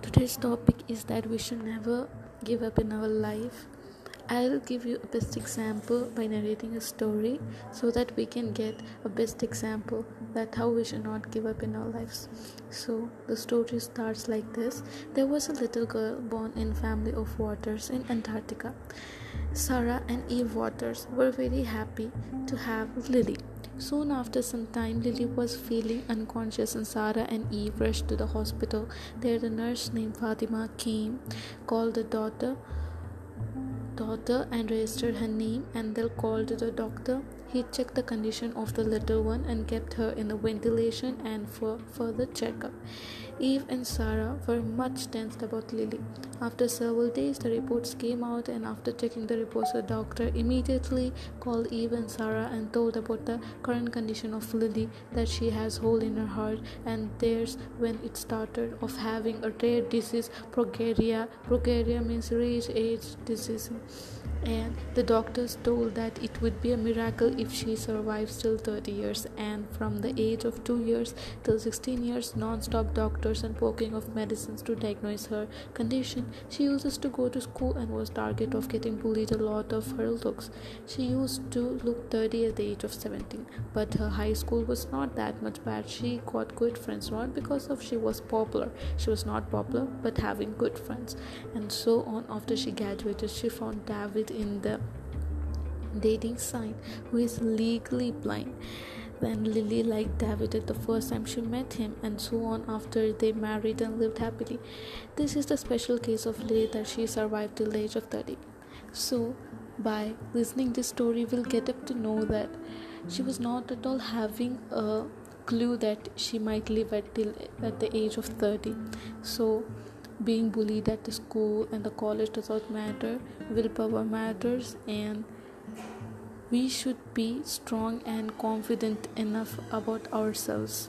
Today's topic is that we should never give up in our life. I'll give you a best example by narrating a story so that we can get a best example that how we should not give up in our lives. So the story starts like this. There was a little girl born in family of Waters in Antarctica. Sarah and Eve Waters were very happy to have Lily. Soon after some time, Lily was feeling unconscious, and Sarah and Eve rushed to the hospital. There, the nurse named Fatima came, called the daughter, daughter, and registered her name, and then called the doctor. He checked the condition of the little one and kept her in the ventilation and for further checkup. Eve and Sarah were much tensed about Lily. After several days, the reports came out, and after checking the reports, the doctor immediately called Eve and Sarah and told about the current condition of Lily that she has hole in her heart, and there's when it started of having a rare disease, progeria. Progeria means rage age disease and the doctors told that it would be a miracle if she survives till 30 years. And from the age of 2 years till 16 years non-stop doctors and poking of medicines to diagnose her condition. She uses to go to school and was target of getting bullied a lot of her looks. She used to look 30 at the age of 17 but her high school was not that much bad. She got good friends not because of she was popular. She was not popular but having good friends. And so on after she graduated she found david in the dating site who is legally blind. Then Lily liked David at the first time she met him, and so on after they married and lived happily. This is the special case of Lily that she survived till the age of 30. So, by listening this story, we'll get up to know that she was not at all having a clue that she might live at till at the age of 30. So being bullied at the school and the college does not matter willpower matters and we should be strong and confident enough about ourselves